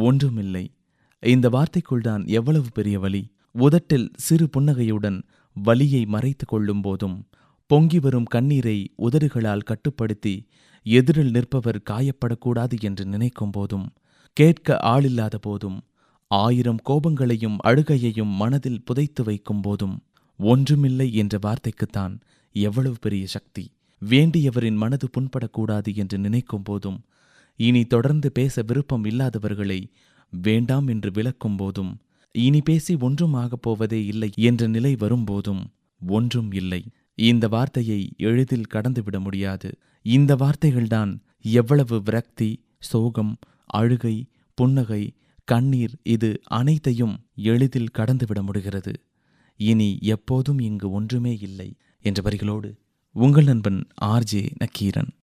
ஒன்றுமில்லை. இந்த வார்த்தைக்குள்தான் எவ்வளவு பெரிய வலி. உதட்டில் சிறு புன்னகையுடன் வலியை மறைத்து கொள்ளும் போதும் பொங்கி வரும் கண்ணீரை உதடுகளால் கட்டுப்படுத்தி எதிரில் நிற்பவர் காயப்படக்கூடாது என்று நினைக்கும் போதும் கேட்க ஆளில்லாத போதும் ஆயிரம் கோபங்களையும் அழுகையையும் மனதில் புதைத்து வைக்கும் போதும் ஒன்றுமில்லை என்ற வார்த்தைக்குத்தான் எவ்வளவு பெரிய சக்தி. வேண்டியவரின் மனது புண்படக்கூடாது என்று நினைக்கும் போதும் இனி தொடர்ந்து பேச விருப்பம் இல்லாதவர்களை வேண்டாம் என்று விளக்கும் போதும் இனி பேசி ஒன்றும் ஆகப் போவதே இல்லை என்ற நிலை வரும்போதும் ஒன்றும் இல்லை. இந்த வார்த்தையை எளிதில் கடந்துவிட முடியாது. இந்த வார்த்தைகள்தான் எவ்வளவு விரக்தி சோகம் அழுகை புன்னகை கண்ணீர் இது அனைத்தையும் எளிதில் கடந்துவிட முடிகிறது. இனி எப்போதும் இங்கு ஒன்றுமே இல்லை என்ற வரிகளோடு உங்கள் நண்பன் ஆர்ஜே நக்கீரன்.